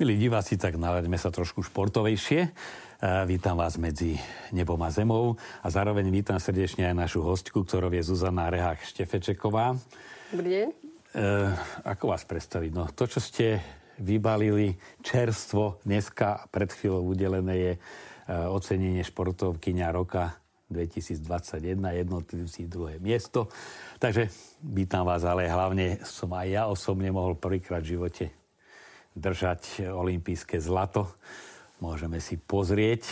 Milí diváci, tak nalaďme sa trošku športovejšie. Vítam vás medzi nebom a zemou a zároveň vítam srdečne aj našu hostku, ktorou je Zuzana Rehák Štefečeková. Dobrý deň. E, ako vás predstaviť? No, to, čo ste vybalili čerstvo dneska pred chvíľou udelené je e, ocenenie športovkyňa roka 2021, jednotlivci druhé miesto. Takže vítam vás, ale hlavne som aj ja osobne mohol prvýkrát v živote držať olympijské zlato. Môžeme si pozrieť.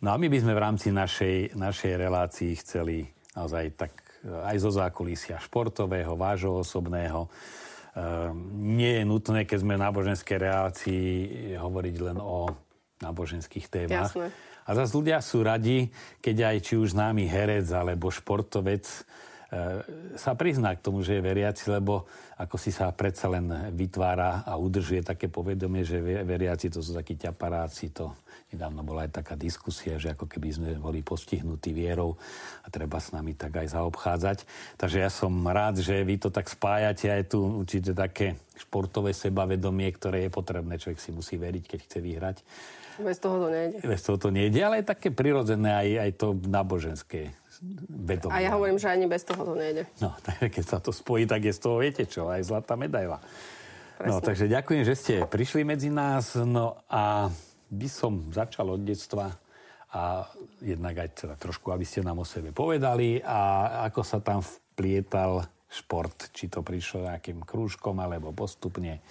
No a my by sme v rámci našej, našej relácii chceli naozaj tak aj zo zákulisia športového, vášho osobného. Ehm, nie je nutné, keď sme v náboženskej relácii, hovoriť len o náboženských témach. Jasné. A zase ľudia sú radi, keď aj či už známy herec alebo športovec E, sa prizná k tomu, že je veriaci, lebo ako si sa predsa len vytvára a udržuje také povedomie, že veriaci to sú takí ťaparáci, to nedávno bola aj taká diskusia, že ako keby sme boli postihnutí vierou a treba s nami tak aj zaobchádzať. Takže ja som rád, že vy to tak spájate aj tu určite také športové sebavedomie, ktoré je potrebné, človek si musí veriť, keď chce vyhrať. Bez toho to nejde. Bez toho to nejde, ale je také prirodzené aj, aj to náboženské vedomia. A ja hovorím, že ani bez toho to nejde. No, tak keď sa to spojí, tak je z toho, viete čo, aj zlatá medaila. Presne. No, takže ďakujem, že ste prišli medzi nás. No a by som začal od detstva a jednak aj teda trošku, aby ste nám o sebe povedali a ako sa tam vplietal šport, či to prišlo nejakým krúžkom alebo postupne.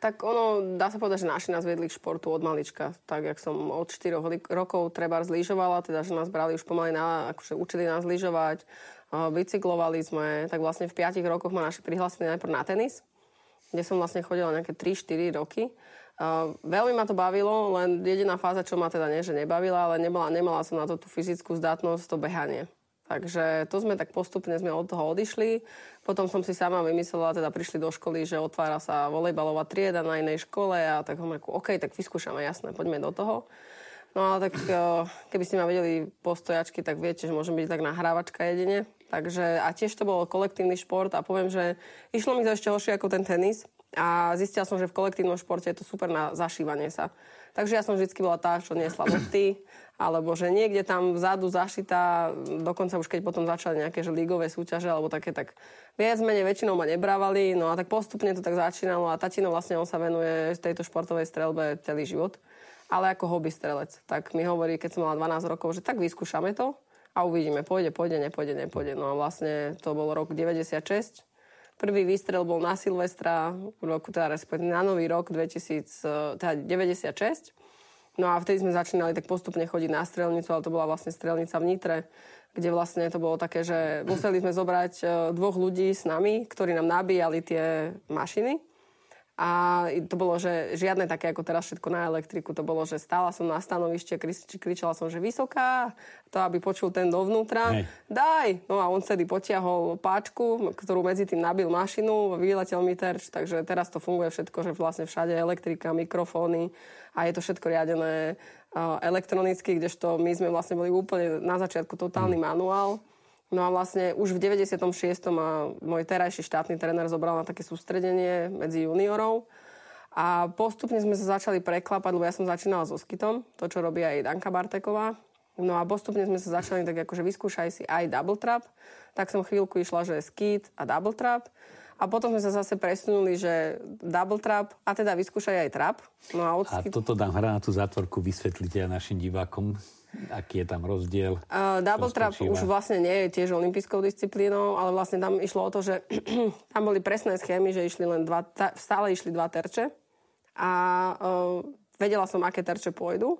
Tak ono, dá sa povedať, že naši nás vedli k športu od malička. Tak, jak som od 4 rokov treba zlyžovala, teda, že nás brali už pomaly na, akože učili nás lyžovať, bicyklovali sme, tak vlastne v 5 rokoch ma naši prihlásili najprv na tenis, kde som vlastne chodila nejaké 3-4 roky. Veľmi ma to bavilo, len jediná fáza, čo ma teda nie, že nebavila, ale nemala, nemala som na to tú fyzickú zdatnosť, to behanie. Takže to sme tak postupne sme od toho odišli. Potom som si sama vymyslela, teda prišli do školy, že otvára sa volejbalová trieda na inej škole a tak hovorím, OK, tak vyskúšame, jasné, poďme do toho. No ale tak eh, keby ste ma vedeli postojačky, tak viete, že môžem byť tak nahrávačka jedine. Takže a tiež to bol kolektívny šport a poviem, že išlo mi to ešte horšie ako ten tenis. A zistila som, že v kolektívnom športe je to super na zašívanie sa. Takže ja som vždy bola tá, čo niesla lopty, alebo že niekde tam vzadu zašitá, dokonca už keď potom začali nejaké že lígové súťaže, alebo také, tak viac menej väčšinou ma nebrávali, no a tak postupne to tak začínalo a tatino vlastne on sa venuje tejto športovej strelbe celý život, ale ako hobby strelec. Tak mi hovorí, keď som mala 12 rokov, že tak vyskúšame to a uvidíme, pôjde, pôjde, nepôjde, nepôjde. No a vlastne to bol rok 96, Prvý výstrel bol na Silvestra, v roku, teda respektíve na nový rok 2000, teda 96. No a vtedy sme začínali tak postupne chodiť na strelnicu, ale to bola vlastne strelnica v Nitre, kde vlastne to bolo také, že museli sme zobrať e, dvoch ľudí s nami, ktorí nám nabíjali tie mašiny a to bolo, že žiadne také ako teraz všetko na elektriku. To bolo, že stála som na stanovište, kričala som, že vysoká, to aby počul ten dovnútra. Hej. Daj! No a on vtedy potiahol páčku, ktorú medzi tým nabil mašinu, vyletel mi terč, takže teraz to funguje všetko, že vlastne všade elektrika, mikrofóny a je to všetko riadené elektronicky, kdežto my sme vlastne boli úplne na začiatku totálny hmm. manuál No a vlastne už v 96. ma môj terajší štátny tréner zobral na také sústredenie medzi juniorov. A postupne sme sa začali preklapať, lebo ja som začínala so skitom, to, čo robí aj Danka Barteková. No a postupne sme sa začali tak akože vyskúšaj si aj double trap. Tak som chvíľku išla, že skit a double trap. A potom sme sa zase presunuli, že double trap a teda vyskúšaj aj trap. No a, od... a toto dám hra na tú zátvorku, vysvetlite aj našim divákom, Aký je tam rozdiel? Uh, double trap už vlastne nie je tiež olympijskou disciplínou, ale vlastne tam išlo o to, že tam boli presné schémy, že išli len dva, ta, stále išli dva terče a uh, vedela som, aké terče pôjdu.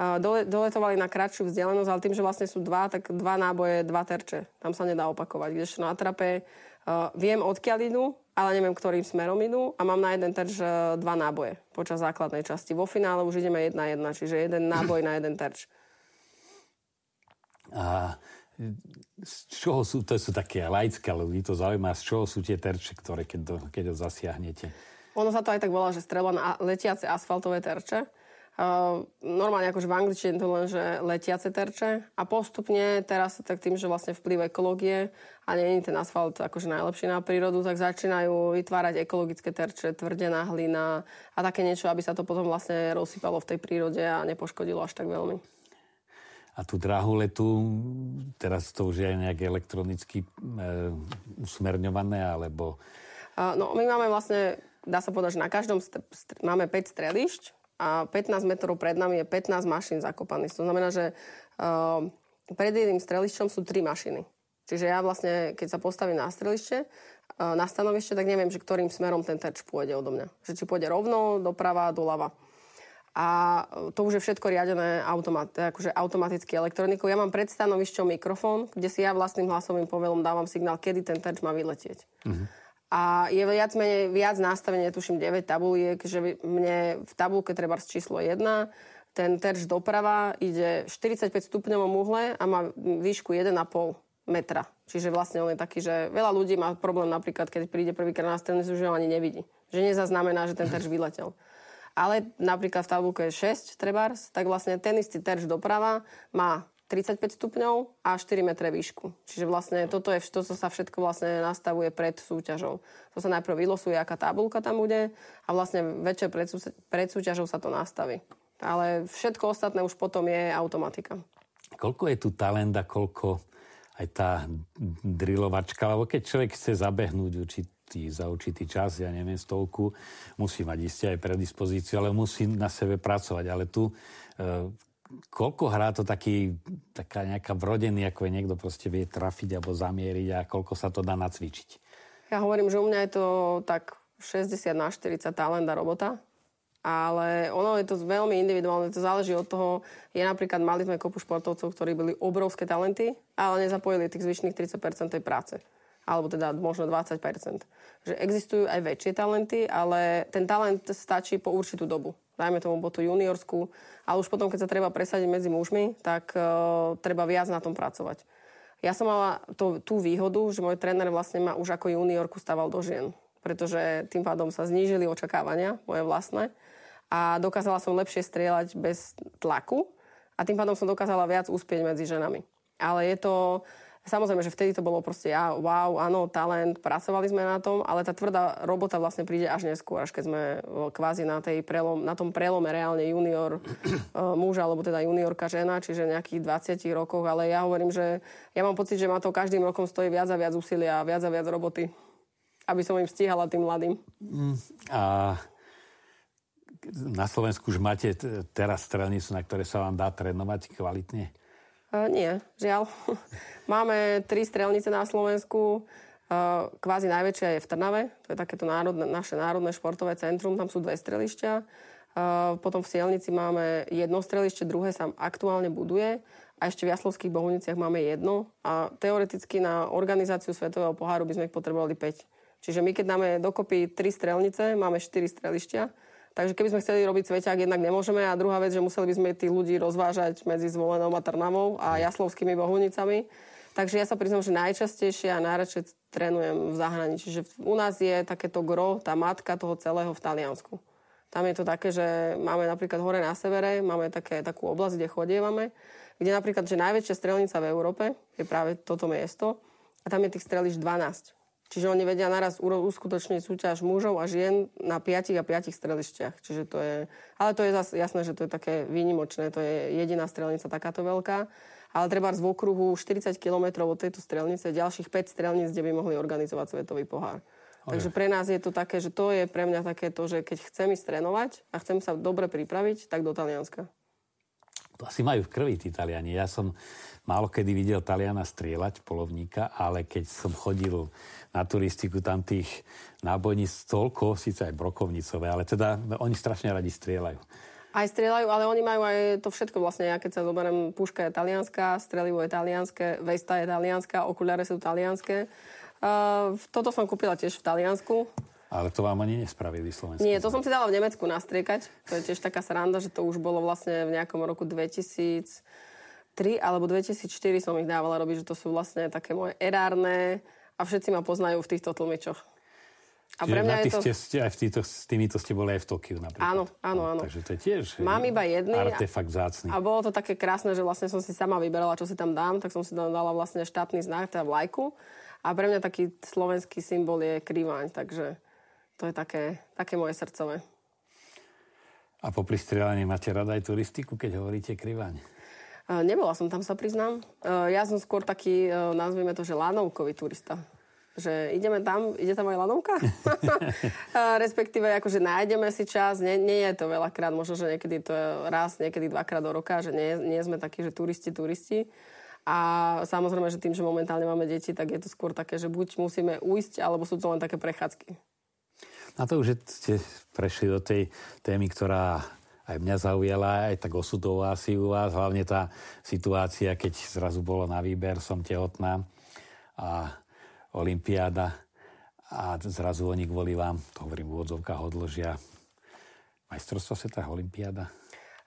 Uh, dole, doletovali na kratšiu vzdialenosť, ale tým, že vlastne sú dva, tak dva náboje, dva terče. Tam sa nedá opakovať. Kdežto na trape uh, viem, odkiaľ idú, ale neviem, ktorým smerom idú a mám na jeden terč uh, dva náboje počas základnej časti. Vo finále už ideme jedna jedna, čiže jeden náboj na jeden terč. A z čoho sú, to sú také laické, ľudí to zaujíma, z čoho sú tie terče, ktoré keď, to, keď ho zasiahnete? Ono sa to aj tak volá, že strela na letiace asfaltové terče. Uh, normálne akože v angličtine to len, že letiace terče a postupne teraz tak tým, že vlastne vplyv ekológie a nie je ten asfalt akože najlepší na prírodu, tak začínajú vytvárať ekologické terče, tvrdená hlina a také niečo, aby sa to potom vlastne rozsypalo v tej prírode a nepoškodilo až tak veľmi. A tú dráhu letu, teraz to už je nejak elektronicky e, usmerňované, alebo... No, my máme vlastne, dá sa povedať, že na každom st- st- máme 5 strelišť, a 15 metrov pred nami je 15 mašín zakopaných. To znamená, že uh, pred jedným strelišťom sú 3 mašiny. Čiže ja vlastne, keď sa postavím na strelište, uh, na stanovište, tak neviem, že ktorým smerom ten terč pôjde odo mňa. Že či pôjde rovno, doprava, doľava. A to už je všetko riadené automat, akože automaticky elektronikou. Ja mám pred stanovišťom mikrofón, kde si ja vlastným hlasovým povelom dávam signál, kedy ten terč má vyletieť. Uh-huh. A je viac menej viac nastavenie, tuším 9 tabuliek, že mne v tabulke treba z číslo 1 ten terč doprava ide 45 stupňovom uhle a má výšku 1,5 metra. Čiže vlastne on je taký, že veľa ľudí má problém napríklad, keď príde prvýkrát na strelnicu, že ho ani nevidí. Že nezaznamená, že ten terč vyletel. Ale napríklad v tabulke 6 trebárs, tak vlastne ten istý terč doprava má 35 stupňov a 4 metre výšku. Čiže vlastne toto je to, čo sa všetko vlastne nastavuje pred súťažou. To sa najprv vylosuje, aká tabulka tam bude a vlastne večer pred, pred súťažou sa to nastaví. Ale všetko ostatné už potom je automatika. Koľko je tu talent a koľko aj tá drilovačka, lebo keď človek chce zabehnúť určitý, za určitý čas, ja neviem, stovku, musí mať isté aj predispozíciu, ale musí na sebe pracovať. Ale tu e, koľko hrá to taký, taká nejaká vrodený, ako je niekto proste vie trafiť alebo zamieriť a koľko sa to dá nacvičiť? Ja hovorím, že u mňa je to tak 60 na 40 talent a robota. Ale ono je to veľmi individuálne, to záleží od toho. Je napríklad, mali sme kopu športovcov, ktorí boli obrovské talenty, ale nezapojili tých zvyšných 30% tej práce. Alebo teda možno 20%. Že existujú aj väčšie talenty, ale ten talent stačí po určitú dobu dajme tomu botu juniorskú, ale už potom, keď sa treba presadiť medzi mužmi, tak uh, treba viac na tom pracovať. Ja som mala to, tú výhodu, že môj tréner vlastne ma už ako juniorku staval do žien, pretože tým pádom sa znížili očakávania, moje vlastné, a dokázala som lepšie strieľať bez tlaku a tým pádom som dokázala viac uspieť medzi ženami. Ale je to, Samozrejme, že vtedy to bolo proste, ja, wow, áno, talent, pracovali sme na tom, ale tá tvrdá robota vlastne príde až neskôr, až keď sme kvázi na, tej prelom, na tom prelome reálne junior muž, alebo teda juniorka žena, čiže nejakých 20 rokoch, ale ja hovorím, že ja mám pocit, že ma to každým rokom stojí viac a viac úsilia viac a viac roboty, aby som im stíhala tým mladým. Mm, a na Slovensku už máte teraz strelnicu, na ktoré sa vám dá trénovať kvalitne? Nie, žiaľ. Máme tri strelnice na Slovensku. Kvázi najväčšia je v Trnave. To je takéto národné, naše národné športové centrum. Tam sú dve strelišťa. Potom v Sielnici máme jedno strelište, druhé sa aktuálne buduje. A ešte v Jaslovských Bohuniciach máme jedno. A teoreticky na organizáciu Svetového poháru by sme ich potrebovali 5. Čiže my keď dáme dokopy tri strelnice, máme 4 strelišťa Takže keby sme chceli robiť sveťák, jednak nemôžeme. A druhá vec, že museli by sme tých ľudí rozvážať medzi Zvolenou a Trnavou a Jaslovskými bohunicami. Takže ja sa priznám, že najčastejšie a najradšej trénujem v zahraničí. Čiže u nás je takéto gro, tá matka toho celého v Taliansku. Tam je to také, že máme napríklad hore na severe, máme také, takú oblasť, kde chodievame, kde napríklad, že najväčšia strelnica v Európe je práve toto miesto a tam je tých streliš 12. Čiže oni vedia naraz uskutočniť súťaž mužov a žien na 5 a 5 strelišťach. Čiže to je, ale to je zase jasné, že to je také výnimočné. To je jediná strelnica takáto veľká. Ale treba z okruhu 40 km od tejto strelnice ďalších 5 strelníc, kde by mohli organizovať svetový pohár. Okay. Takže pre nás je to také, že to je pre mňa také to, že keď chcem ísť trénovať a chcem sa dobre pripraviť, tak do Talianska. To asi majú v krvi tí Taliani. Ja som málo kedy videl Taliana strieľať, polovníka, ale keď som chodil na turistiku, tam tých nábojníc toľko, síce aj brokovnicové, ale teda oni strašne radi strieľajú. Aj strieľajú, ale oni majú aj to všetko vlastne. Ja keď sa zoberiem, puška je talianská, strelivo je talianské, vesta je talianská, okuliare sú talianské. Uh, toto som kúpila tiež v Taliansku. Ale to vám ani nespravili slovenské. Nie, to som si dala v Nemecku nastriekať. To je tiež taká sranda, že to už bolo vlastne v nejakom roku 2003 alebo 2004 som ich dávala robiť, že to sú vlastne také moje erárne a všetci ma poznajú v týchto tlmičoch. A pre mňa je to... ste, aj v týto, s týmito ste boli aj v Tokiu napríklad. Áno, áno, áno. No, takže to je tiež Mám iba jedný. artefakt zácný. A bolo to také krásne, že vlastne som si sama vyberala, čo si tam dám, tak som si tam dala vlastne štátny znak, teda vlajku. A pre mňa taký slovenský symbol je kriváň, takže to je také, také moje srdcové. A po pristrelaní máte rada aj turistiku, keď hovoríte kriváň? Nebola som tam, sa priznám. Ja som skôr taký, nazvime to, že lanovkový turista že ideme tam, ide tam aj lanovka? Respektíve, akože nájdeme si čas, nie, nie je to veľakrát, možno, že niekedy to je raz, niekedy dvakrát do roka, že nie, nie sme takí, že turisti, turisti. A samozrejme, že tým, že momentálne máme deti, tak je to skôr také, že buď musíme ujsť, alebo sú to len také prechádzky. Na to už ste prešli do tej témy, ktorá aj mňa zaujala, aj tak osudová asi u vás, hlavne tá situácia, keď zrazu bolo na výber, som tehotná a Olympiáda a zrazu oni kvôli vám, to hovorím v úvodzovkách, odložia majstrovstvo sveta, Olympiáda?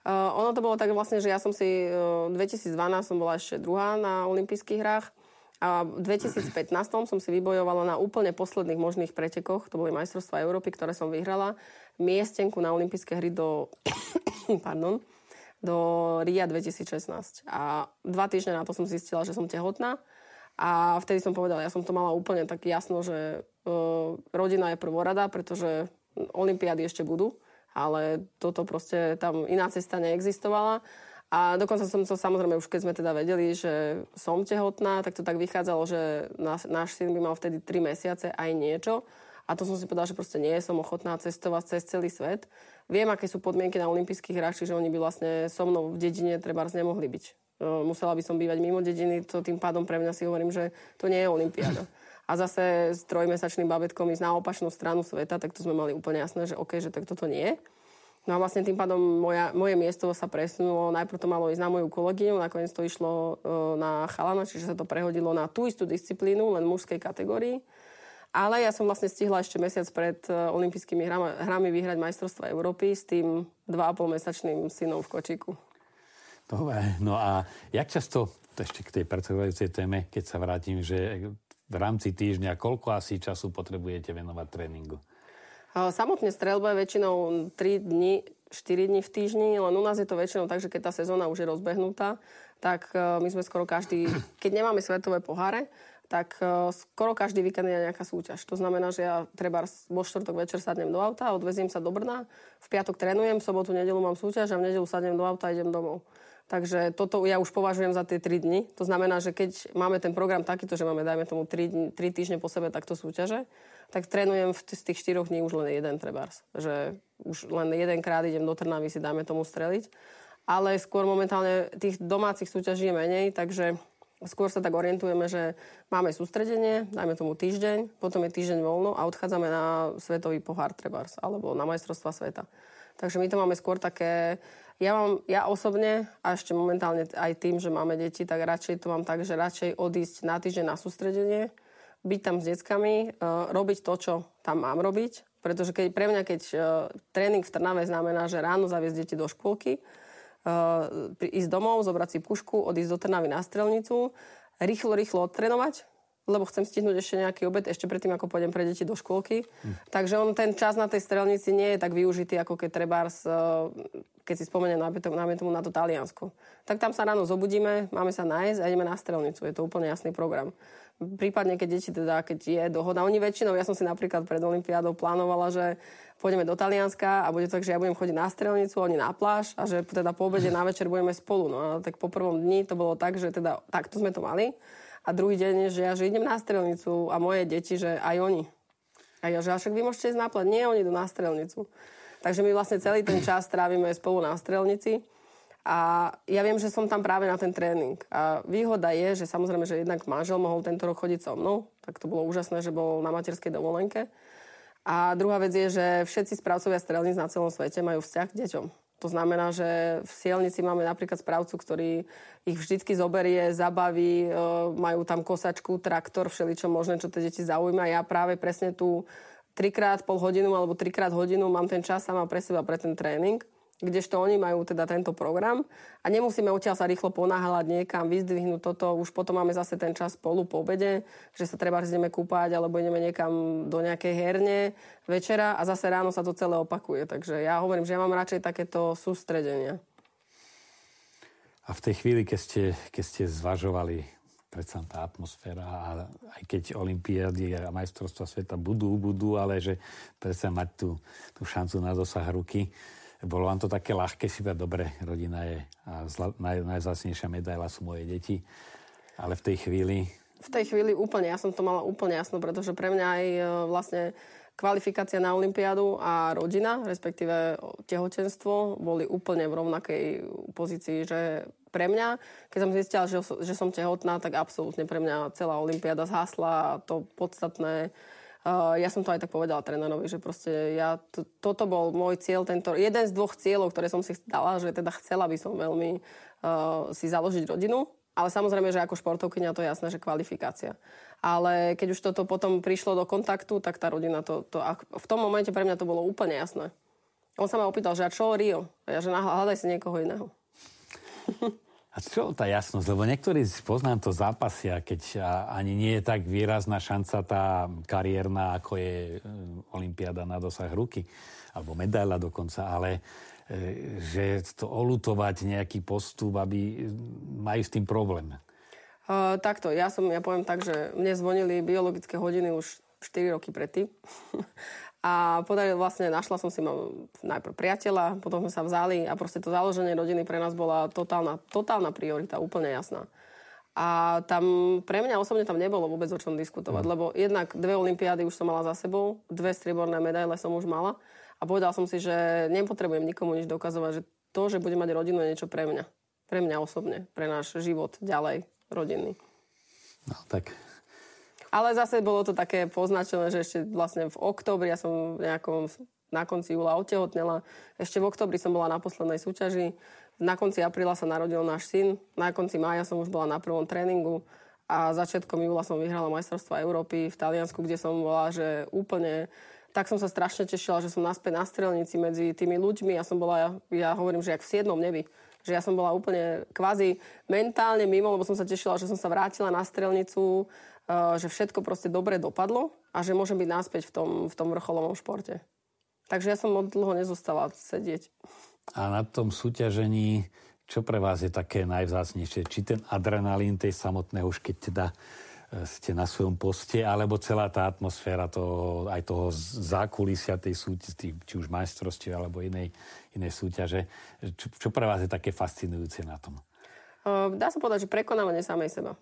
Uh, ono to bolo tak vlastne, že ja som si uh, v 2012 som bola ešte druhá na olympijských hrách a v 2015 som si vybojovala na úplne posledných možných pretekoch, to boli majstrovstvá Európy, ktoré som vyhrala, miestenku na olympijské hry do, pardon, do RIA 2016. A dva týždne na to som zistila, že som tehotná a vtedy som povedala, ja som to mala úplne tak jasno, že uh, rodina je prvorada, pretože olympiády ešte budú, ale toto proste tam iná cesta neexistovala. A dokonca som to samozrejme, už keď sme teda vedeli, že som tehotná, tak to tak vychádzalo, že náš, náš syn by mal vtedy 3 mesiace aj niečo. A to som si povedala, že proste nie som ochotná cestovať cez celý svet. Viem, aké sú podmienky na olympijských hrách, čiže oni by vlastne so mnou v dedine treba nemohli byť musela by som bývať mimo dediny, to tým pádom pre mňa si hovorím, že to nie je olympiáda. A zase s trojmesačným babetkom ísť na opačnú stranu sveta, tak to sme mali úplne jasné, že OK, že tak toto nie. No a vlastne tým pádom moja, moje miesto sa presunulo, najprv to malo ísť na moju kolegyňu, nakoniec to išlo uh, na chalana, čiže sa to prehodilo na tú istú disciplínu, len mužskej kategórii. Ale ja som vlastne stihla ešte mesiac pred uh, olympijskými hrami vyhrať majstrovstva Európy s tým 2,5 mesačným synom v kočiku. Dobre, no a jak často, ešte k tej predchádzajúcej téme, keď sa vrátim, že v rámci týždňa, koľko asi času potrebujete venovať tréningu? Samotne strelba je väčšinou 3 dní, 4 dní v týždni, len u nás je to väčšinou tak, že keď tá sezóna už je rozbehnutá, tak e, my sme skoro každý, keď nemáme svetové poháre, tak e, skoro každý víkend je nejaká súťaž. To znamená, že ja treba vo štvrtok večer sadnem do auta, odveziem sa do Brna, v piatok trénujem, v sobotu, nedelu mám súťaž a v nedelu sadnem do auta a idem domov. Takže toto ja už považujem za tie 3 dni. To znamená, že keď máme ten program takýto, že máme, dajme tomu, 3, 3 týždne po sebe takto súťaže, tak trénujem v z tých 4 dní už len jeden trebárs. Že už len jedenkrát idem do Trnavy si, dajme tomu, streliť. Ale skôr momentálne tých domácich súťaží je menej, takže skôr sa tak orientujeme, že máme sústredenie, dajme tomu týždeň, potom je týždeň voľno a odchádzame na svetový pohár trebárs alebo na majstrovstva sveta. Takže my to máme skôr také ja, mám, ja osobne, a ešte momentálne aj tým, že máme deti, tak radšej to mám tak, že radšej odísť na týždeň na sústredenie, byť tam s deckami, uh, robiť to, čo tam mám robiť. Pretože keď, pre mňa, keď uh, tréning v Trnave znamená, že ráno zaviesť deti do škôlky, uh, ísť domov, zobrať si pušku, odísť do Trnavy na strelnicu, rýchlo, rýchlo odtrénovať, lebo chcem stihnúť ešte nejaký obed, ešte predtým, ako pôjdem pre deti do škôlky. Hm. Takže on ten čas na tej strelnici nie je tak využitý, ako keď trebárs, e, keď si spomeniem najmä tomu na to Taliansko. Tak tam sa ráno zobudíme, máme sa nájsť a ideme na strelnicu. Je to úplne jasný program. Prípadne, keď deti teda, keď je dohoda. Oni väčšinou, ja som si napríklad pred Olympiádou plánovala, že pôjdeme do Talianska a bude tak, že ja budem chodiť na strelnicu, oni na pláž a že teda po obede na večer budeme spolu. No a tak po prvom dni to bolo tak, že teda takto sme to mali. A druhý deň, že ja že idem na strelnicu a moje deti, že aj oni. A ja, že však vy môžete ísť na plat. Nie, oni idú na strelnicu. Takže my vlastne celý ten čas trávime spolu na strelnici. A ja viem, že som tam práve na ten tréning. A výhoda je, že samozrejme, že jednak manžel mohol tento rok chodiť so mnou. Tak to bolo úžasné, že bol na materskej dovolenke. A druhá vec je, že všetci správcovia strelníc na celom svete majú vzťah k deťom. To znamená, že v Sielnici máme napríklad správcu, ktorý ich vždycky zoberie, zabaví, e, majú tam kosačku, traktor, všeličo možné, čo tie deti zaujíma. Ja práve presne tu trikrát pol hodinu alebo trikrát hodinu mám ten čas sama pre seba, pre ten tréning. kdežto oni majú teda tento program a nemusíme odtiaľ sa rýchlo ponáhľať niekam, vyzdvihnúť toto, už potom máme zase ten čas spolu po obede, že sa treba ideme kúpať alebo ideme niekam do nejakej herne večera a zase ráno sa to celé opakuje. Takže ja hovorím, že ja mám radšej takéto sústredenia. A v tej chvíli, keď ste, keď ste zvažovali predsa tá atmosféra a aj keď Olympiády a majstrovstvá sveta budú, budú, ale že predsa mať tú, tú šancu na dosah ruky, bolo vám to také ľahké? Si povedať, dobre, rodina je a zla, naj, najzácnejšia medaila sú moje deti, ale v tej chvíli... V tej chvíli úplne, ja som to mala úplne jasno, pretože pre mňa aj e, vlastne kvalifikácia na Olympiádu a rodina, respektíve tehotenstvo, boli úplne v rovnakej pozícii, že pre mňa, keď som zistila, že, že som tehotná, tak absolútne pre mňa celá Olympiáda zhasla a to podstatné Uh, ja som to aj tak povedala trénerovi, že proste ja, to, toto bol môj cieľ, tento, jeden z dvoch cieľov, ktoré som si dala, že teda chcela by som veľmi uh, si založiť rodinu, ale samozrejme, že ako športovkynia to je jasné, že kvalifikácia. Ale keď už toto potom prišlo do kontaktu, tak tá rodina to, to v tom momente pre mňa to bolo úplne jasné. On sa ma opýtal, že a čo Rio? A ja, že hľadaj si niekoho iného. A čo tá jasnosť? Lebo niektorí poznám to zápasia, keď ani nie je tak výrazná šanca tá kariérna, ako je e, Olympiáda na dosah ruky, alebo medaila dokonca, ale e, že to olutovať nejaký postup, aby e, majú s tým problém. Uh, takto, ja som, ja poviem tak, že mne zvonili biologické hodiny už 4 roky predtým. A podarilo vlastne, našla som si najprv priateľa, potom sme sa vzali a proste to založenie rodiny pre nás bola totálna, totálna priorita, úplne jasná. A tam pre mňa osobne tam nebolo vôbec o čom diskutovať, mm. lebo jednak dve olympiády už som mala za sebou, dve strieborné medaile som už mala a povedal som si, že nepotrebujem nikomu nič dokazovať, že to, že budem mať rodinu, je niečo pre mňa. Pre mňa osobne, pre náš život ďalej rodinný. No tak ale zase bolo to také poznačené, že ešte vlastne v oktobri, ja som nejakom, na konci júla otehotnela, ešte v oktobri som bola na poslednej súťaži, na konci apríla sa narodil náš syn, na konci mája som už bola na prvom tréningu a začiatkom júla som vyhrala majstrovstvo Európy v Taliansku, kde som bola, že úplne tak som sa strašne tešila, že som naspäť na strelnici medzi tými ľuďmi. Ja som bola, ja, ja hovorím, že jak v siedmom nebi. Že ja som bola úplne kvázi mentálne mimo, lebo som sa tešila, že som sa vrátila na strelnicu, že všetko proste dobre dopadlo a že môžem byť náspäť v tom, v tom vrcholovom športe. Takže ja som moc dlho nezostala sedieť. A na tom súťažení, čo pre vás je také najvzácnejšie? Či ten adrenalín tej samotného, už keď teda eh, ste na svojom poste, alebo celá tá atmosféra toho, aj toho zákulisia tej súťaže, či už majstrovstiev alebo inej, inej súťaže. Čo, čo pre vás je také fascinujúce na tom? Eh, dá sa povedať, že prekonávanie samej seba.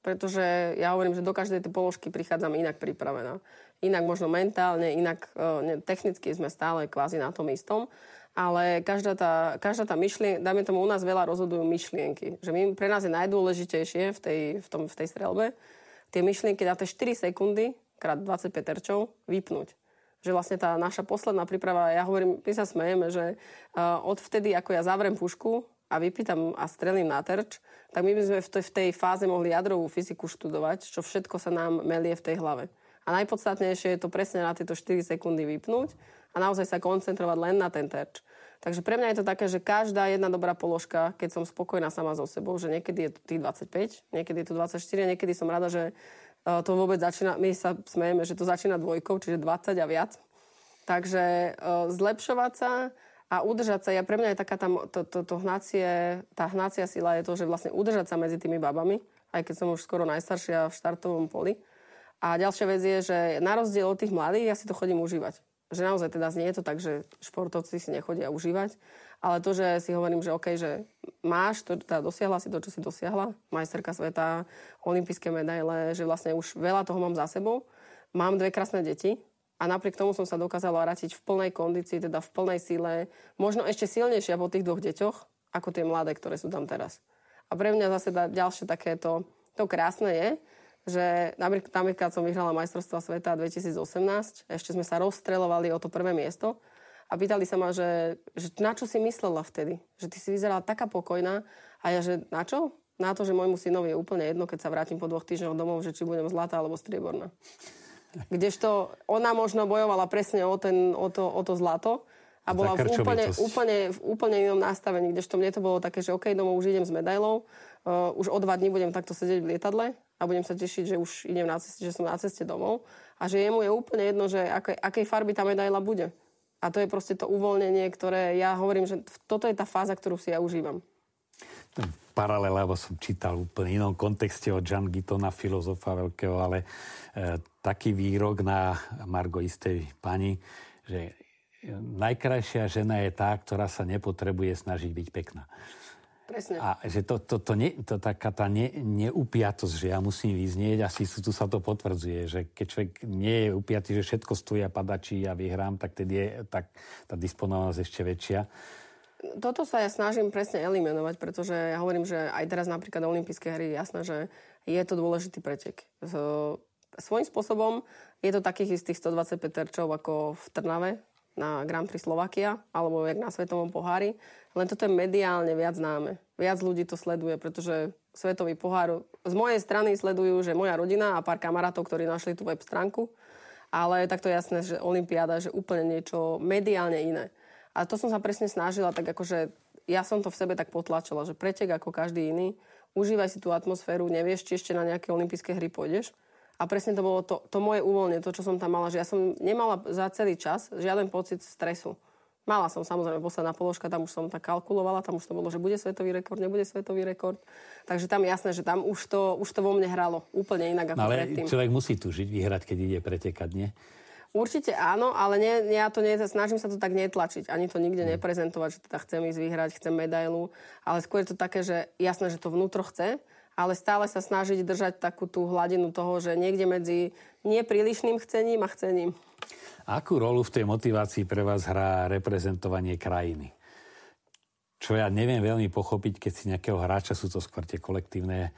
Pretože ja hovorím, že do každej tej položky prichádzam inak pripravená. Inak možno mentálne, inak ne, technicky sme stále kvázi na tom istom. Ale každá tá, každá tá myšlienka, dáme tomu u nás veľa rozhodujú myšlienky. Že my, pre nás je najdôležitejšie v tej, v, tom, v tej strelbe tie myšlienky na tie 4 sekundy krát 25 terčov vypnúť že vlastne tá naša posledná príprava, ja hovorím, my sa smejeme, že uh, odvtedy, ako ja zavrem pušku a vypýtam a strelím na terč, tak my by sme v tej, fáze mohli jadrovú fyziku študovať, čo všetko sa nám melie v tej hlave. A najpodstatnejšie je to presne na tieto 4 sekundy vypnúť a naozaj sa koncentrovať len na ten terč. Takže pre mňa je to také, že každá jedna dobrá položka, keď som spokojná sama so sebou, že niekedy je to tých 25, niekedy je to 24, niekedy som rada, že e, to vôbec začína, my sa smejeme, že to začína dvojkou, čiže 20 a viac. Takže e, zlepšovať sa, a udržať sa, ja pre mňa je taká tam, to, to, to hnacie, tá hnacia sila je to, že vlastne udržať sa medzi tými babami, aj keď som už skoro najstaršia v štartovom poli. A ďalšia vec je, že na rozdiel od tých mladých, ja si to chodím užívať. Že naozaj teda nie je to tak, že športovci si nechodia užívať, ale to, že si hovorím, že OK, že máš, to, teda dosiahla si to, čo si dosiahla, majsterka sveta, olympijské medaile, že vlastne už veľa toho mám za sebou. Mám dve krásne deti, a napriek tomu som sa dokázala vrátiť v plnej kondícii, teda v plnej síle, možno ešte silnejšia po tých dvoch deťoch, ako tie mladé, ktoré sú tam teraz. A pre mňa zase ďalšie takéto, to krásne je, že napríklad som vyhrala majstrovstva sveta 2018, ešte sme sa rozstrelovali o to prvé miesto a pýtali sa ma, že, že na čo si myslela vtedy? Že ty si vyzerala taká pokojná a ja, že na čo? Na to, že môjmu synovi je úplne jedno, keď sa vrátim po dvoch týždňoch domov, že či budem zlatá alebo strieborná. Kdežto ona možno bojovala presne o, ten, o, to, o to zlato a bola v úplne, úplne, v úplne inom nastavení, kdežto mne to bolo také, že OK, domov už idem s medailou, uh, už o dva dní budem takto sedieť v lietadle a budem sa tešiť, že už idem na ceste, že som na ceste domov a že jemu je úplne jedno, že akej, akej farby tá medaila bude. A to je proste to uvoľnenie, ktoré ja hovorím, že toto je tá fáza, ktorú si ja užívam. Paralel, lebo som čítal úplne inom kontexte od Jean Gittona, filozofa veľkého, ale e, taký výrok na Margo istej pani, že najkrajšia žena je tá, ktorá sa nepotrebuje snažiť byť pekná. Presne. A že to, to, to, nie, to taká tá ne, neupiatosť, že ja musím vyznieť, asi tu sa to potvrdzuje, že keď človek nie je upiatý, že všetko stojí a padačí a vyhrám, tak tedy je tak, tá disponovanosť ešte väčšia. Toto sa ja snažím presne eliminovať, pretože ja hovorím, že aj teraz napríklad olympijské hry je jasné, že je to dôležitý pretek. Svojím spôsobom je to takých istých 125 terčov ako v Trnave, na Grand Prix Slovakia, alebo jak na Svetovom pohári. Len toto je mediálne viac známe. Viac ľudí to sleduje, pretože Svetový pohár... Z mojej strany sledujú, že moja rodina a pár kamarátov, ktorí našli tú web stránku, ale takto je jasné, že Olympiáda, že úplne niečo mediálne iné. A to som sa presne snažila, tak akože ja som to v sebe tak potlačila, že pretek ako každý iný, užívaj si tú atmosféru, nevieš, či ešte na nejaké olympijské hry pôjdeš, a presne to bolo to, to moje uvoľne, to, čo som tam mala, že ja som nemala za celý čas žiaden pocit stresu. Mala som samozrejme posledná položka, tam už som tak kalkulovala, tam už to bolo, že bude svetový rekord, nebude svetový rekord. Takže tam jasné, že tam už to, už to vo mne hralo úplne inak ako no, ale predtým. človek musí tu žiť, vyhrať, keď ide pretekať, nie? Určite áno, ale nie, ja to nie, snažím sa to tak netlačiť, ani to nikde hmm. neprezentovať, že teda chcem ísť vyhrať, chcem medailu, ale skôr je to také, že jasné, že to vnútro chce, ale stále sa snažiť držať takú tú hladinu toho, že niekde medzi neprílišným chcením a chcením. Akú rolu v tej motivácii pre vás hrá reprezentovanie krajiny? Čo ja neviem veľmi pochopiť, keď si nejakého hráča, sú to skôr tie kolektívne e,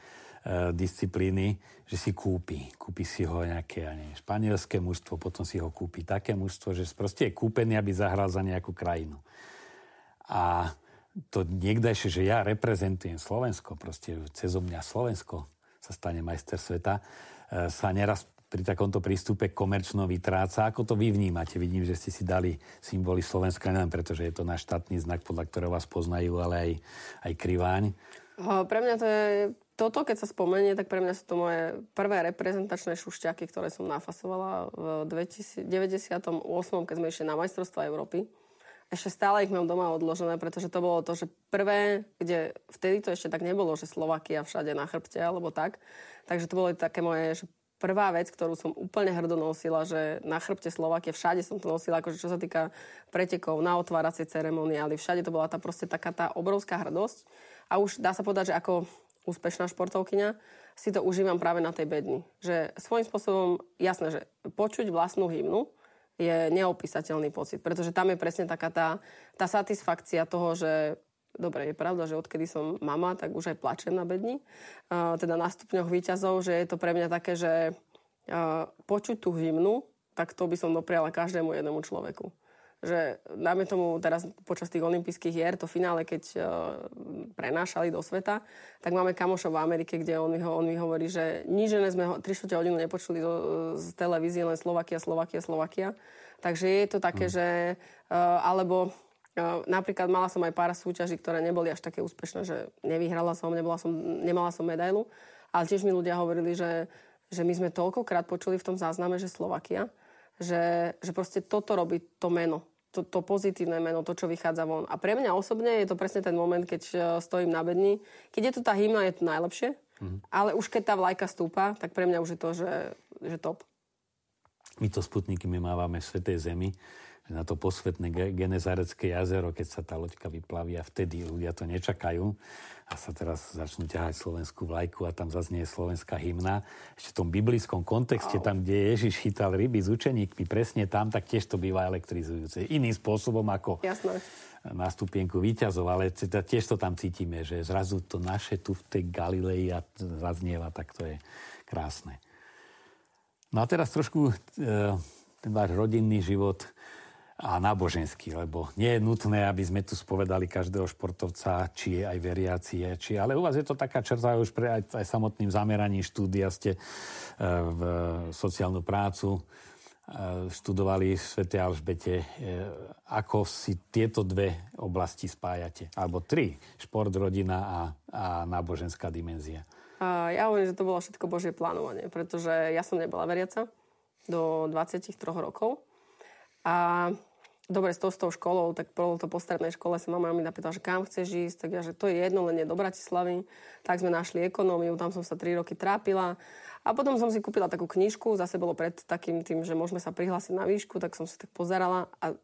disciplíny, že si kúpi. Kúpi si ho nejaké, ja neviem, španielské mužstvo, potom si ho kúpi také mužstvo, že proste je kúpený, aby zahral za nejakú krajinu. A to niekdajšie, že ja reprezentujem Slovensko, proste cez mňa Slovensko sa stane majster sveta, e, sa neraz pri takomto prístupe komerčno vytráca. Ako to vy vnímate? Vidím, že ste si dali symboly Slovenska, neviem, pretože je to náš štátny znak, podľa ktorého vás poznajú, ale aj, aj kriváň. Pre mňa to je toto, keď sa spomenie, tak pre mňa sú to moje prvé reprezentačné šušťaky, ktoré som nafasovala v 1998, keď sme išli na majstrovstva Európy ešte stále ich mám doma odložené, pretože to bolo to, že prvé, kde vtedy to ešte tak nebolo, že Slovakia všade na chrbte alebo tak. Takže to bolo také moje, že prvá vec, ktorú som úplne hrdo nosila, že na chrbte Slovakia, všade som to nosila, akože čo sa týka pretekov, na otváracej ceremoniály, všade to bola tá proste taká tá obrovská hrdosť. A už dá sa povedať, že ako úspešná športovkyňa si to užívam práve na tej bedni. Že svojím spôsobom, jasné, že počuť vlastnú hymnu, je neopísateľný pocit, pretože tam je presne taká tá, tá satisfakcia toho, že dobre, je pravda, že odkedy som mama, tak už aj plačem na bedni, uh, teda na stupňoch výťazov, že je to pre mňa také, že uh, počuť tú hymnu, tak to by som dopriala každému jednému človeku že dáme tomu teraz počas tých olympijských hier, to finále, keď uh, prenášali do sveta, tak máme kamošov v Amerike, kde on mi, ho, on mi hovorí, že nič že sme ho 3 hodinu nepočuli zo, z televízie, len Slovakia, Slovakia, Slovakia. Takže je to také, mm. že... Uh, alebo uh, napríklad mala som aj pár súťaží, ktoré neboli až také úspešné, že nevyhrala som, nebola som, nemala som medailu. Ale tiež mi ľudia hovorili, že, že my sme toľkokrát počuli v tom zázname, že Slovakia, že, že proste toto robí to meno to, to pozitívne meno, to, čo vychádza von. A pre mňa osobne je to presne ten moment, keď uh, stojím na bedni. Keď je to tá hymna, je to najlepšie, mm-hmm. ale už keď tá vlajka stúpa, tak pre mňa už je to, že, že top. My to sputniky my mávame v Svetej Zemi, na to posvetné Genezarecké jazero, keď sa tá loďka vyplaví a vtedy ľudia to nečakajú a sa teraz začnú ťahať slovenskú vlajku a tam zaznie slovenská hymna. Ešte v tom biblickom kontexte, wow. tam, kde Ježiš chytal ryby s učeníkmi, presne tam, tak tiež to býva elektrizujúce. Iným spôsobom ako Jasné. na stupienku výťazov, ale tiež to tam cítime, že zrazu to naše tu v tej Galilei a zaznieva, tak to je krásne. No a teraz trošku e, ten váš rodinný život a náboženský, lebo nie je nutné, aby sme tu spovedali každého športovca, či je aj veriacie, či, ale u vás je to taká črta už pre aj, aj samotným zameraním štúdia ste e, v sociálnu prácu, študovali v Svete Alžbete. E, ako si tieto dve oblasti spájate? Alebo tri. Šport, rodina a, a náboženská dimenzia. Ja hovorím, že to bolo všetko Božie plánovanie, pretože ja som nebola veriaca do 23 rokov. A dobre, s tou, s tou školou, tak bolo to po strednej škole, sa mama mi napýtala, že kam chceš ísť, tak ja, že to je jedno, len nie do Bratislavy. Tak sme našli ekonómiu, tam som sa 3 roky trápila. A potom som si kúpila takú knižku, zase bolo pred takým tým, že môžeme sa prihlásiť na výšku, tak som si tak pozerala a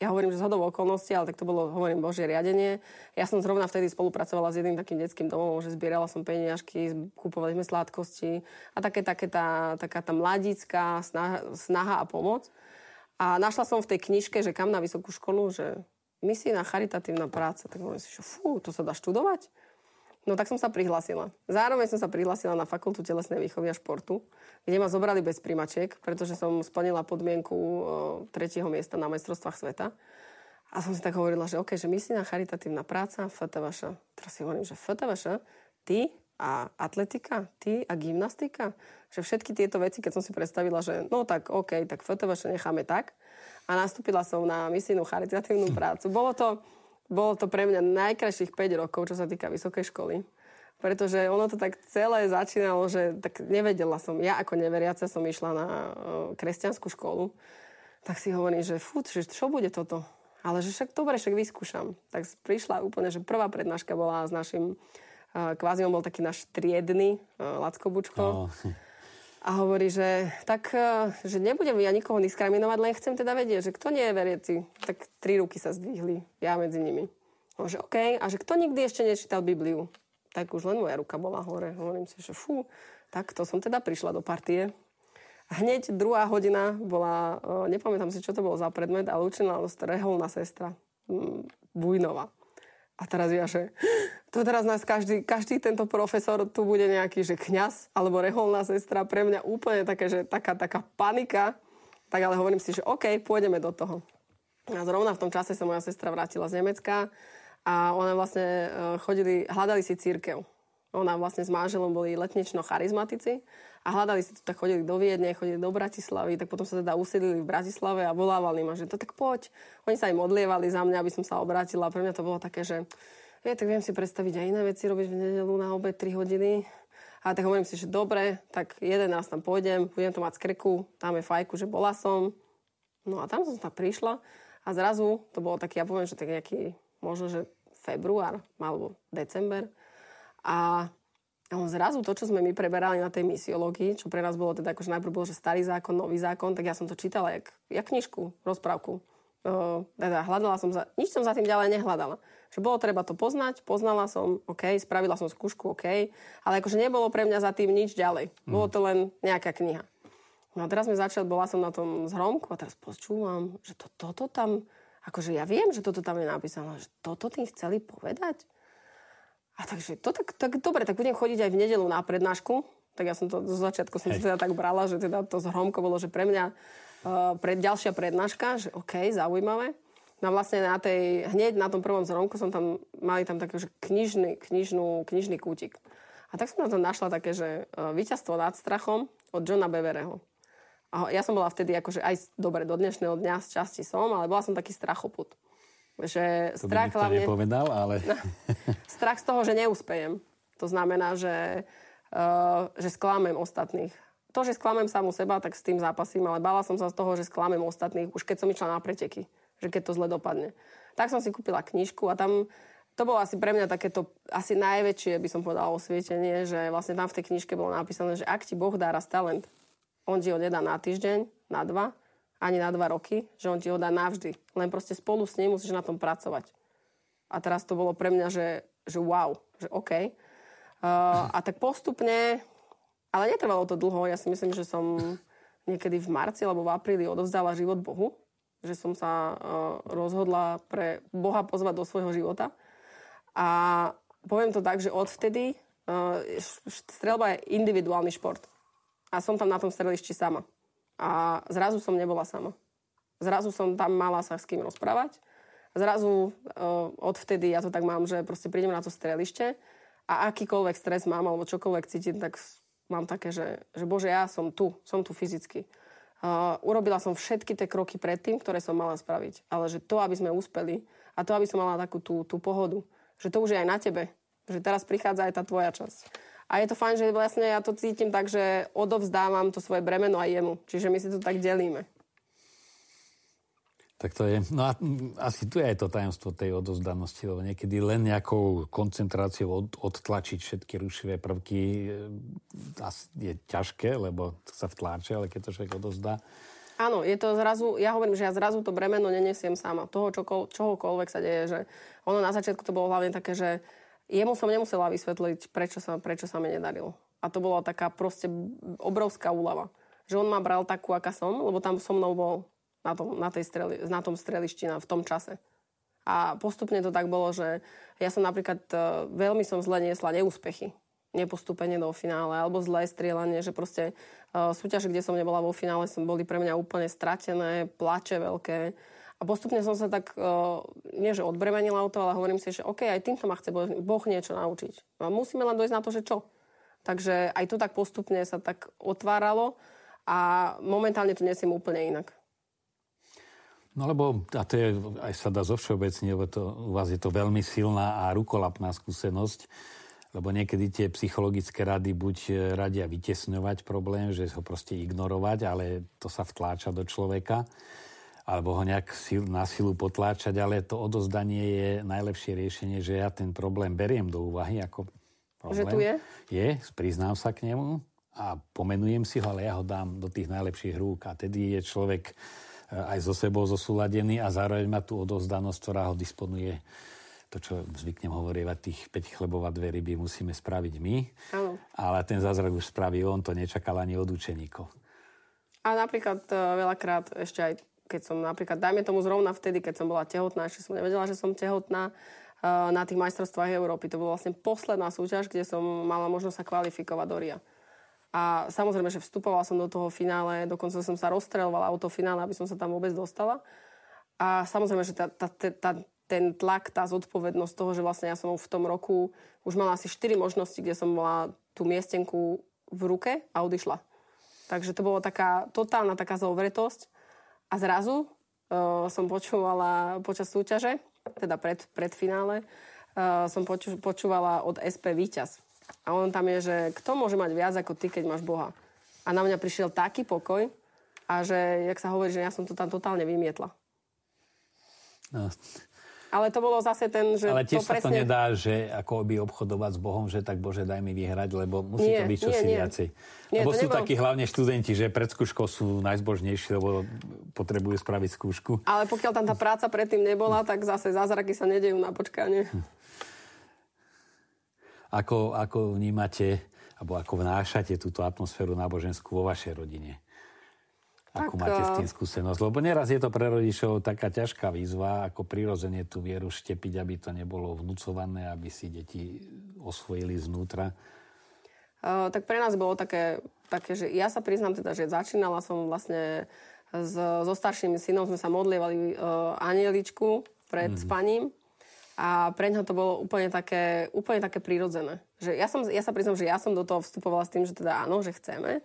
ja hovorím, že zhodou okolností, ale tak to bolo, hovorím, Božie riadenie. Ja som zrovna vtedy spolupracovala s jedným takým detským domom, že zbierala som peniažky, kúpovali sme sladkosti a také, také tá, taká tá mladická snaha, snaha a pomoc. A našla som v tej knižke, že kam na vysokú školu, že misijná charitatívna práca. Tak hovorím si, že fú, to sa dá študovať? No tak som sa prihlásila. Zároveň som sa prihlásila na fakultu telesnej výchovy a športu, kde ma zobrali bez primačiek, pretože som splnila podmienku tretieho miesta na majstrovstvách sveta. A som si tak hovorila, že OK, že misijná charitatívna práca, FTVŠ. Teraz si hovorím, že FTVŠ, ty a atletika, ty a gymnastika. Že všetky tieto veci, keď som si predstavila, že no tak OK, tak FTVŠ necháme tak. A nastúpila som na misijnú charitatívnu prácu. Bolo to, bolo to pre mňa najkrajších 5 rokov, čo sa týka vysokej školy. Pretože ono to tak celé začínalo, že tak nevedela som. Ja ako neveriaca som išla na uh, kresťanskú školu. Tak si hovorím, že fut, že čo bude toto? Ale že však dobre, však vyskúšam. Tak prišla úplne, že prvá prednáška bola s našim kvázi on bol taký náš triedny uh, Lacko Bučko. Oh. A hovorí, že tak, že nebudem ja nikoho diskriminovať, len chcem teda vedieť, že kto nie je veriaci. Tak tri ruky sa zdvihli, ja medzi nimi. On, že OK, a že kto nikdy ešte nečítal Bibliu? Tak už len moja ruka bola hore. Hovorím si, že fú, tak to som teda prišla do partie. Hneď druhá hodina bola, nepamätám si, čo to bolo za predmet, ale učila nás sestra Bujnova. A teraz ja, že to teraz nás každý, každý tento profesor tu bude nejaký, že kňaz alebo reholná sestra. Pre mňa úplne také, že taká, taká panika. Tak ale hovorím si, že OK, pôjdeme do toho. A zrovna v tom čase sa moja sestra vrátila z Nemecka a ona vlastne e, chodili, hľadali si církev. Ona vlastne s manželom boli letnično charizmatici a hľadali si to, tak chodili do Viedne, chodili do Bratislavy, tak potom sa teda usiedli v Bratislave a volávali ma, že to tak poď. Oni sa im modlievali za mňa, aby som sa obrátila. Pre mňa to bolo také, že je, tak viem si predstaviť aj iné veci robiť v nedelu na obed 3 hodiny. A tak hovorím si, že dobre, tak jeden raz tam pôjdem, budem to mať z krku, je fajku, že bola som. No a tam som tam prišla a zrazu to bolo taký, ja poviem, že tak nejaký, možno, že február alebo december. A on zrazu to, čo sme my preberali na tej misiológii, čo pre nás bolo teda akože najprv bolo, že starý zákon, nový zákon, tak ja som to čítala jak, jak knižku, rozprávku. Uh, teda hľadala som za, nič som za tým ďalej nehľadala. Že bolo treba to poznať, poznala som, OK, spravila som skúšku, OK, ale akože nebolo pre mňa za tým nič ďalej. Mm. Bolo to len nejaká kniha. No a teraz sme začali, bola som na tom zhromku a teraz počúvam, že to, toto tam, akože ja viem, že toto tam je napísané, že toto tým chceli povedať. A takže to tak, tak dobre, tak budem chodiť aj v nedelu na prednášku. Tak ja som to zo začiatku som si teda tak brala, že teda to zhromko bolo, že pre mňa uh, pre, ďalšia prednáška, že OK, zaujímavé. No vlastne na tej, hneď na tom prvom zhromku som tam, mali tam taký, že knižný, knižnú, knižný kútik. A tak som na to našla také, že uh, víťazstvo nad strachom od Johna Bevereho. A ja som bola vtedy akože aj, dobre, do dnešného dňa z časti som, ale bola som taký strachoput. Že to strach by hlavne... nepovedal, ale... strach z toho, že neúspejem. To znamená, že, uh, že sklamem ostatných. To, že sklamem samu seba, tak s tým zápasím, ale bala som sa z toho, že sklamem ostatných, už keď som išla na preteky, že keď to zle dopadne. Tak som si kúpila knižku a tam to bolo asi pre mňa takéto asi najväčšie, by som povedala, osvietenie, že vlastne tam v tej knižke bolo napísané, že ak ti Boh dá raz talent, on ti ho nedá na týždeň, na dva, ani na dva roky, že on ti ho dá navždy. Len proste spolu s ním musíš na tom pracovať. A teraz to bolo pre mňa, že, že wow, že OK. Uh, a tak postupne, ale netrvalo to dlho, ja si myslím, že som niekedy v marci alebo v apríli odovzdala život Bohu, že som sa uh, rozhodla pre Boha pozvať do svojho života. A poviem to tak, že odvtedy uh, strelba je individuálny šport. A som tam na tom strelišti sama. A zrazu som nebola sama. Zrazu som tam mala sa s kým rozprávať. Zrazu uh, odvtedy ja to tak mám, že proste prídem na to strelište a akýkoľvek stres mám alebo čokoľvek cítim, tak mám také, že, že bože, ja som tu, som tu fyzicky. Uh, urobila som všetky tie kroky predtým, ktoré som mala spraviť. Ale že to, aby sme úspeli a to, aby som mala takú tú, tú pohodu, že to už je aj na tebe. Že teraz prichádza aj tá tvoja časť. A je to fajn, že vlastne ja to cítim tak, že odovzdávam to svoje bremeno aj jemu. Čiže my si to tak delíme. Tak to je, no a asi tu je aj to tajomstvo tej odozdanosti, lebo niekedy len nejakou koncentráciou od, odtlačiť všetky rušivé prvky e, je ťažké, lebo sa vtláča, ale keď to človek odozdá. Áno, je to zrazu, ja hovorím, že ja zrazu to bremeno nenesiem sama. Toho, čo, čohokoľvek sa deje, že ono na začiatku to bolo hlavne také, že jemu som nemusela vysvetliť, prečo sa, prečo sa mi nedarilo. A to bola taká proste obrovská úlava. Že on ma bral takú, aká som, lebo tam so mnou bol na tom, na tej streli, na tom strelišti v tom čase. A postupne to tak bolo, že ja som napríklad uh, veľmi som zle niesla neúspechy. Nepostúpenie do finále alebo zlé strieľanie, že proste uh, súťaže, kde som nebola vo finále, som boli pre mňa úplne stratené, plače veľké. A postupne som sa tak, uh, nie že odbremenila o to, ale hovorím si, že OK, aj týmto ma chce Boh niečo naučiť. A musíme len dojsť na to, že čo. Takže aj to tak postupne sa tak otváralo a momentálne to nesiem úplne inak. No lebo, a to je, aj sa dá zo všeobecne, lebo to, u vás je to veľmi silná a rukolapná skúsenosť, lebo niekedy tie psychologické rady buď e, radia vytesňovať problém, že ho proste ignorovať, ale to sa vtláča do človeka, alebo ho nejak na silu potláčať, ale to odozdanie je najlepšie riešenie, že ja ten problém beriem do úvahy ako problém. Že tu je? Je, priznám sa k nemu a pomenujem si ho, ale ja ho dám do tých najlepších rúk a tedy je človek aj so sebou zosúladený a zároveň má tú odovzdanosť, ktorá ho disponuje to, čo zvyknem hovorievať, tých 5 chlebov a dve ryby musíme spraviť my. Ano. Ale ten zázrak už spraví on, to nečakal ani od učeníkov. A napríklad e, veľakrát ešte aj keď som napríklad, dajme tomu zrovna vtedy, keď som bola tehotná, ešte som nevedela, že som tehotná, e, na tých majstrovstvách Európy. To bola vlastne posledná súťaž, kde som mala možnosť sa kvalifikovať do RIA. A samozrejme, že vstupovala som do toho finále, dokonca som sa rozstrelovala auto finále, aby som sa tam vôbec dostala. A samozrejme, že tá, tá, tá, ten tlak, tá zodpovednosť toho, že vlastne ja som v tom roku už mala asi 4 možnosti, kde som mala tú miestenku v ruke a odišla. Takže to bola taká totálna taká zovretosť. A zrazu uh, som počúvala počas súťaže, teda pred, pred finále, uh, som poču, počúvala od SP Výťaz a on tam je, že kto môže mať viac ako ty, keď máš Boha. A na mňa prišiel taký pokoj, a že, jak sa hovorí, že ja som to tam totálne vymietla. No. Ale to bolo zase ten, že Ale tiež to presne... sa to nedá, že ako by obchodovať s Bohom, že tak Bože, daj mi vyhrať, lebo musí nie, to byť čosi nie, nie. viacej. Nie, lebo sú nebol... takí hlavne študenti, že pred skúškou sú najzbožnejší, lebo potrebujú spraviť skúšku. Ale pokiaľ tam tá práca predtým nebola, tak zase zázraky sa nedejú na počkanie. Hm. Ako, ako vnímate, alebo ako vnášate túto atmosféru náboženskú vo vašej rodine? Ako tak, máte s tým skúsenosť? Lebo neraz je to pre rodičov taká ťažká výzva, ako prirodzene tú vieru štepiť, aby to nebolo vnúcované, aby si deti osvojili znútra. Uh, tak pre nás bolo také, také, že ja sa priznám teda, že začínala som vlastne s, so starším synom, sme sa modlievali uh, anieličku pred mm-hmm. spaním a pre ňa to bolo úplne také, úplne také prírodzené. Že ja, som, ja sa priznám, že ja som do toho vstupovala s tým, že teda áno, že chceme.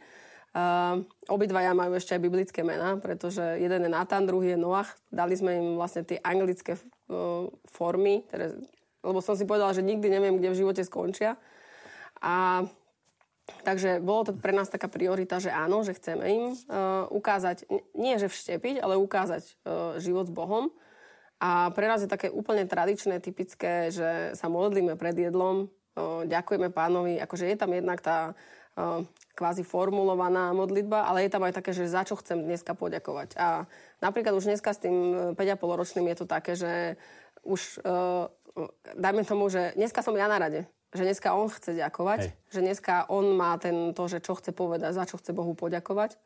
Uh, obidvaja majú ešte aj biblické mená, pretože jeden je Nathan, druhý je Noach. Dali sme im vlastne tie anglické uh, formy, teda, lebo som si povedala, že nikdy neviem, kde v živote skončia. A Takže bolo to pre nás taká priorita, že áno, že chceme im uh, ukázať, nie že vštepiť, ale ukázať uh, život s Bohom. A pre nás je také úplne tradičné, typické, že sa modlíme pred jedlom, ďakujeme pánovi, akože je tam jednak tá kvázi formulovaná modlitba, ale je tam aj také, že za čo chcem dneska poďakovať. A napríklad už dneska s tým 5,5 ročným je to také, že už dajme tomu, že dneska som ja na rade, že dneska on chce ďakovať, Hej. že dneska on má ten to, že čo chce povedať, za čo chce Bohu poďakovať.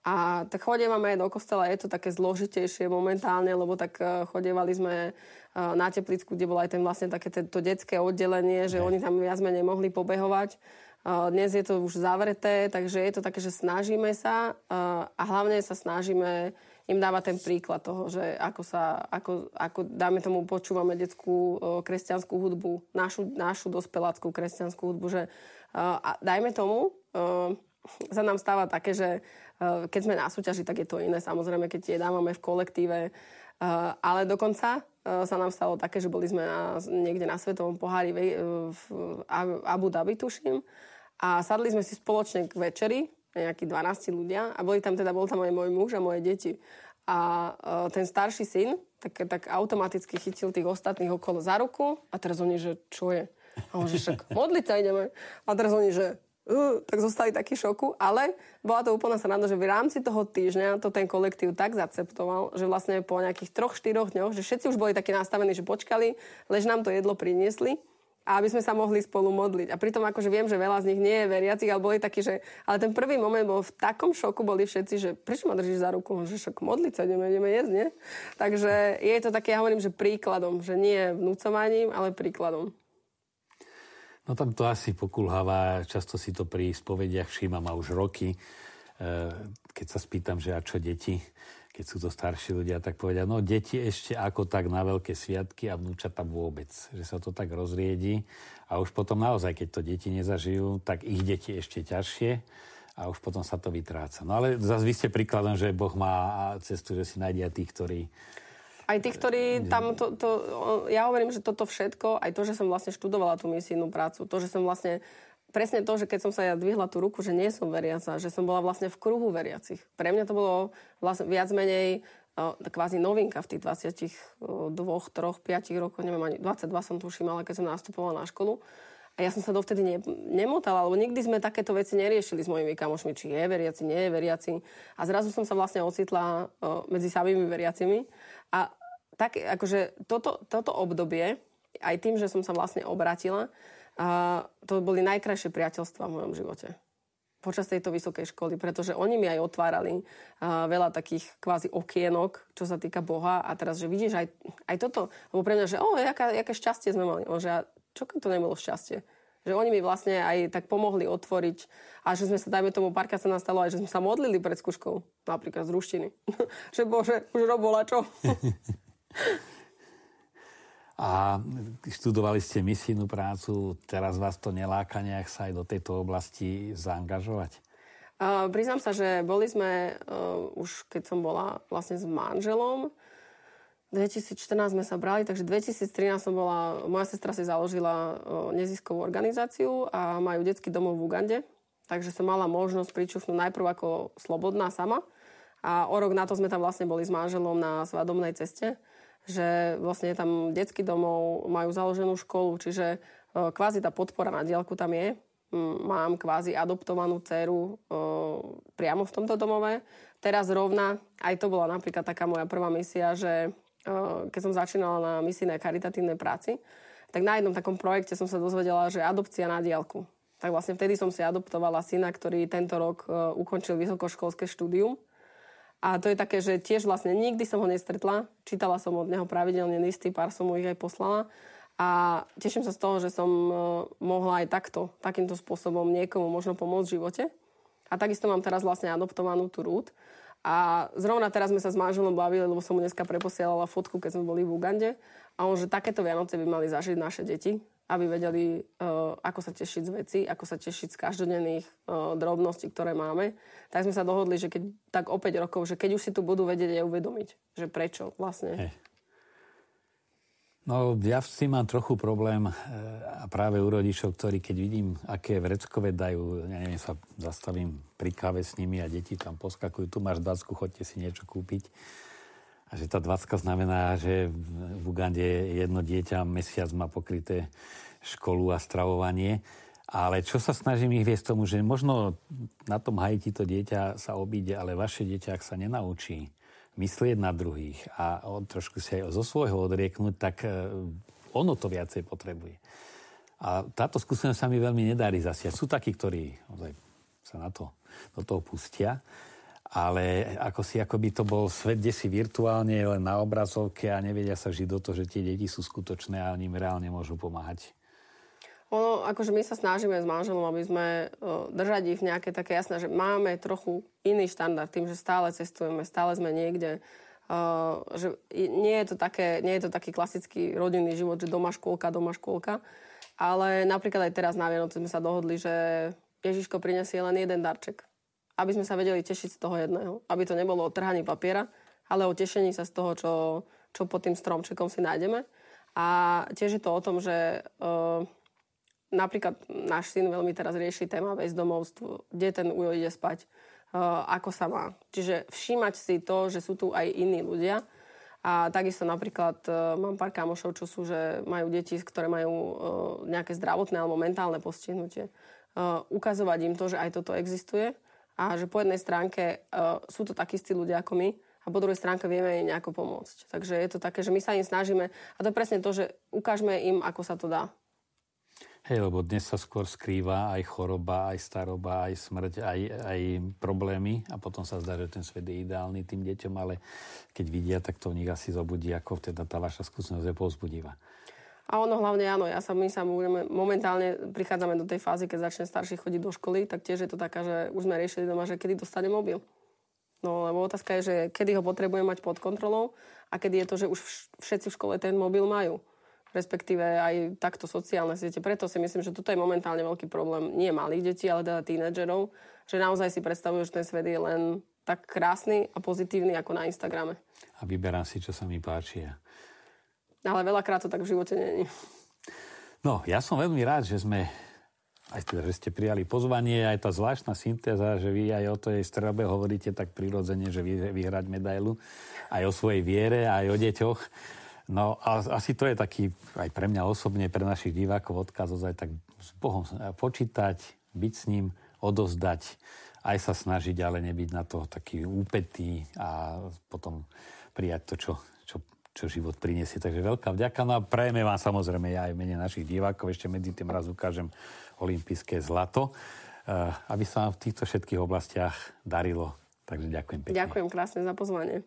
A tak chodievame aj do kostela, je to také zložitejšie momentálne, lebo tak e, chodievali sme e, na Teplicku, kde bolo aj ten vlastne také to detské oddelenie, že oni tam viac menej mohli pobehovať. E, dnes je to už zavreté, takže je to také, že snažíme sa a hlavne sa snažíme im dávať ten príklad toho, že ako sa, ako, ako dáme tomu, počúvame detskú kresťanskú hudbu, našu, našu dospeláckú kresťanskú hudbu, že a dajme tomu, sa nám stáva také, že uh, keď sme na súťaži, tak je to iné. Samozrejme, keď jedávame v kolektíve. Uh, ale dokonca uh, sa nám stalo také, že boli sme na, niekde na Svetovom pohári v, Abu Dhabi, tuším. A sadli sme si spoločne k večeri, nejakí 12 ľudia. A boli tam teda, bol tam aj môj muž a moje deti. A ten starší syn tak, tak automaticky chytil tých ostatných okolo za ruku a teraz oni, že čo je? A on, že však modliť sa ideme. A teraz oni, že uh, tak zostali taký šoku, ale bola to úplná sranda, že v rámci toho týždňa to ten kolektív tak zaceptoval, že vlastne po nejakých troch, štyroch dňoch, že všetci už boli takí nastavení, že počkali, lež nám to jedlo priniesli a aby sme sa mohli spolu modliť. A pritom akože viem, že veľa z nich nie je veriacich, ale boli takí, že... Ale ten prvý moment bol v takom šoku, boli všetci, že prečo ma držíš za ruku? Že však modliť sa ideme, ideme jesť, nie? Takže je to také, ja hovorím, že príkladom, že nie vnúcovaním, ale príkladom. No tam to asi pokulháva, často si to pri spovediach všímam a už roky, eh, keď sa spýtam, že a čo deti, keď sú to starší ľudia, tak povedia, no deti ešte ako tak na veľké sviatky a vnúčata vôbec. Že sa to tak rozriedi a už potom naozaj, keď to deti nezažijú, tak ich deti ešte ťažšie a už potom sa to vytráca. No ale zase vy ste príkladom, že Boh má cestu, že si nájde tých, ktorí aj tí, ktorí tam to, to, ja hovorím, že toto všetko, aj to, že som vlastne študovala tú misijnú prácu, to, že som vlastne presne to, že keď som sa ja dvihla tú ruku, že nie som veriaca, že som bola vlastne v kruhu veriacich. Pre mňa to bolo vlastne viac menej kvázi novinka v tých 22, 3, 5 rokoch, neviem ani 22 som tuším, ale keď som nastupovala na školu. A ja som sa dovtedy ne, nemotala, lebo nikdy sme takéto veci neriešili s mojimi kamošmi, či je veriaci, nie je veriaci. A zrazu som sa vlastne ocitla medzi samými veriacimi. A tak, akože toto, toto obdobie, aj tým, že som sa vlastne obratila, a to boli najkrajšie priateľstva v mojom živote počas tejto vysokej školy, pretože oni mi aj otvárali uh, veľa takých kvázi okienok, čo sa týka Boha a teraz, že vidíš aj, aj toto, lebo pre mňa, že o, jaká, jaké šťastie sme mali, že čo keď to nebolo šťastie? Že oni mi vlastne aj tak pomohli otvoriť a že sme sa, dajme tomu, párka sa nastalo aj, že sme sa modlili pred skúškou, napríklad z ruštiny. že bože, už robola čo? A študovali ste misijnú prácu, teraz vás to neláka nejak sa aj do tejto oblasti zaangažovať? Uh, priznám sa, že boli sme uh, už keď som bola vlastne s manželom, 2014 sme sa brali, takže 2013 som bola, moja sestra si založila uh, neziskovú organizáciu a majú detský domov v Ugande, takže som mala možnosť pričuchnúť najprv ako slobodná sama a o rok na to sme tam vlastne boli s manželom na svadobnej ceste že vlastne tam detský domov, majú založenú školu, čiže e, kvázi tá podpora na diálku tam je. Mám kvázi adoptovanú dceru e, priamo v tomto domove. Teraz rovna, aj to bola napríklad taká moja prvá misia, že e, keď som začínala na misijnej karitatívnej práci, tak na jednom takom projekte som sa dozvedela, že adopcia na diálku. Tak vlastne vtedy som si adoptovala syna, ktorý tento rok ukončil vysokoškolské štúdium a to je také, že tiež vlastne nikdy som ho nestretla. Čítala som od neho pravidelne listy, pár som mu ich aj poslala. A teším sa z toho, že som e, mohla aj takto, takýmto spôsobom niekomu možno pomôcť v živote. A takisto mám teraz vlastne adoptovanú tú rút. A zrovna teraz sme sa s manželom bavili, lebo som mu dneska preposielala fotku, keď sme boli v Ugande. A on, že takéto Vianoce by mali zažiť naše deti aby vedeli, uh, ako sa tešiť z veci, ako sa tešiť z každodenných uh, drobností, ktoré máme. Tak sme sa dohodli, že keď tak o 5 rokov, že keď už si tu budú vedieť aj uvedomiť, že prečo vlastne. Hey. No, ja si mám trochu problém e, a práve u rodičov, ktorí keď vidím, aké vreckové dajú, ja neviem, sa zastavím pri káve s nimi a deti tam poskakujú, tu máš 20, chodte si niečo kúpiť. A že tá 20 znamená, že v Ugande jedno dieťa mesiac má pokryté školu a stravovanie. Ale čo sa snažím ich viesť tomu, že možno na tom Haiti to dieťa sa obíde, ale vaše dieťa, ak sa nenaučí myslieť na druhých a trošku si aj zo svojho odrieknúť, tak e, ono to viacej potrebuje. A táto skúsenosť sa mi veľmi nedarí zasiať. Sú takí, ktorí sa na to, do toho pustia, ale ako si ako by to bol svet, kde si virtuálne len na obrazovke a nevedia sa žiť do toho, že tie deti sú skutočné a oni im reálne môžu pomáhať. Ono, akože my sa snažíme s manželom, aby sme uh, držať ich v nejaké také jasné, že máme trochu iný štandard tým, že stále cestujeme, stále sme niekde. Uh, že nie je, to také, nie je to taký klasický rodinný život, že doma škôlka, doma škôlka. Ale napríklad aj teraz na Vianoce sme sa dohodli, že Ježiško prinesie len jeden darček. Aby sme sa vedeli tešiť z toho jedného. Aby to nebolo o trhaní papiera, ale o tešení sa z toho, čo, čo pod tým stromčekom si nájdeme. A tiež je to o tom, že uh, napríklad náš syn veľmi teraz rieši téma bezdomovstvo, kde ten ujo ide spať, uh, ako sa má. Čiže všímať si to, že sú tu aj iní ľudia. A takisto napríklad uh, mám pár kamošov, čo sú, že majú deti, ktoré majú uh, nejaké zdravotné alebo mentálne postihnutie. Uh, ukazovať im to, že aj toto existuje a že po jednej stránke uh, sú to takí istí ľudia ako my, a po druhej stránke vieme jej nejako pomôcť. Takže je to také, že my sa im snažíme a to je presne to, že ukážeme im, ako sa to dá. Hej, lebo dnes sa skôr skrýva aj choroba, aj staroba, aj smrť, aj, aj problémy a potom sa zdá, že ten svet je ideálny tým deťom, ale keď vidia, tak to v nich asi zobudí, ako teda tá vaša skúsenosť je povzbudivá. A ono hlavne áno, ja sa, my sa budeme, momentálne prichádzame do tej fázy, keď začne starší chodiť do školy, tak tiež je to taká, že už sme riešili doma, že kedy dostane mobil. No lebo otázka je, že kedy ho potrebujem mať pod kontrolou a kedy je to, že už všetci v škole ten mobil majú. Respektíve aj takto sociálne siete. Preto si myslím, že toto je momentálne veľký problém nie malých detí, ale teda tínedžerov, že naozaj si predstavujú, že ten svet je len tak krásny a pozitívny ako na Instagrame. A vyberám si, čo sa mi páči. Ale veľakrát to tak v živote není. No, ja som veľmi rád, že sme aj teda, že ste prijali pozvanie, aj tá zvláštna syntéza, že vy aj o tej strelbe hovoríte tak prirodzene, že vy, vyhrať medailu, aj o svojej viere, aj o deťoch. No a asi to je taký aj pre mňa osobne, pre našich divákov odkaz aj tak s Bohom počítať, byť s ním, odozdať, aj sa snažiť, ale nebyť na to taký úpetý a potom prijať to, čo, čo, život priniesie. Takže veľká vďaka. No a prajeme vám samozrejme ja aj mene našich divákov. Ešte medzi tým raz ukážem olympijské zlato, eh, aby sa vám v týchto všetkých oblastiach darilo. Takže ďakujem pekne. Ďakujem krásne za pozvanie.